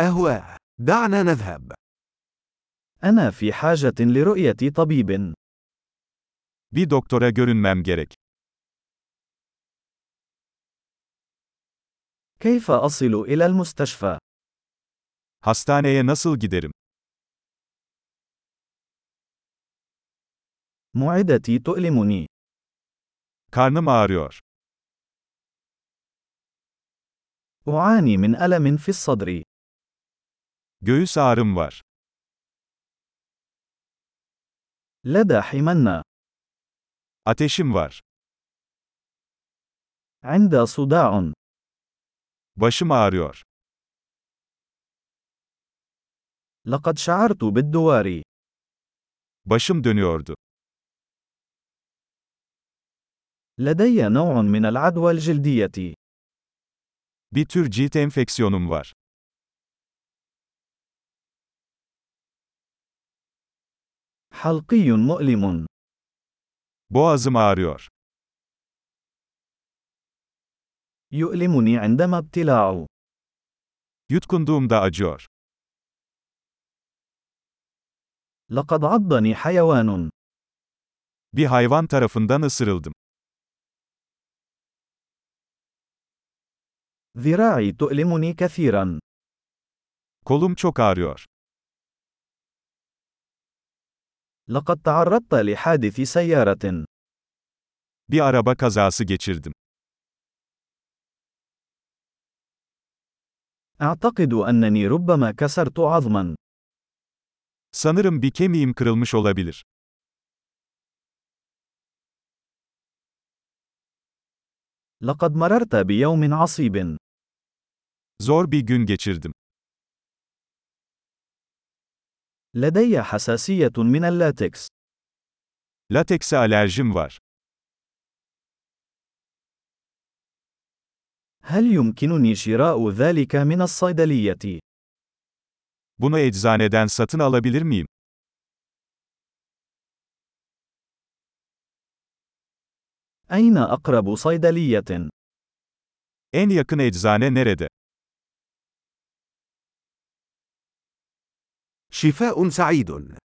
أهواه. دعنا نذهب. أنا في حاجة لرؤية طبيب. Bir doktora görünmem gerek. كيف أصل إلى المستشفى؟ Hastaneye nasıl giderim? معدتي تؤلمني. Karnım ağrıyor. أعاني من ألم في الصدر. Göğüs ağrım var. لدى حمنة. Ateşim var. عند صداع. Başım ağrıyor. لقد شعرت بالدوار. Başım dönüyordu. لدي نوع من العدوى الجلدية. Bir tür cilt enfeksiyonum var. حلقي مؤلم. Boğazım ağrıyor. يؤلمني عندما ابتلاع. Yutkunduğumda acıyor. لقد عضني حيوان. Bir hayvan tarafından ısırıldım. ذراعي تؤلمني كثيرا. Kolum çok ağrıyor. لقد تعرضت لحادث سيارة. Bir araba kazası geçirdim. أعتقد أنني ربما كسرت عظما. Sanırım bir kemiğim kırılmış olabilir. لقد مررت بيوم عصيب. Zor bir gün geçirdim. لدي حساسية من اللاتكس. Latekse alerjim var. هل يمكنني شراء ذلك من الصيدلية؟ Bunu eczaneden satın alabilir miyim? أين أقرب صيدلية؟ En yakın eczane nerede? شفاء سعيد.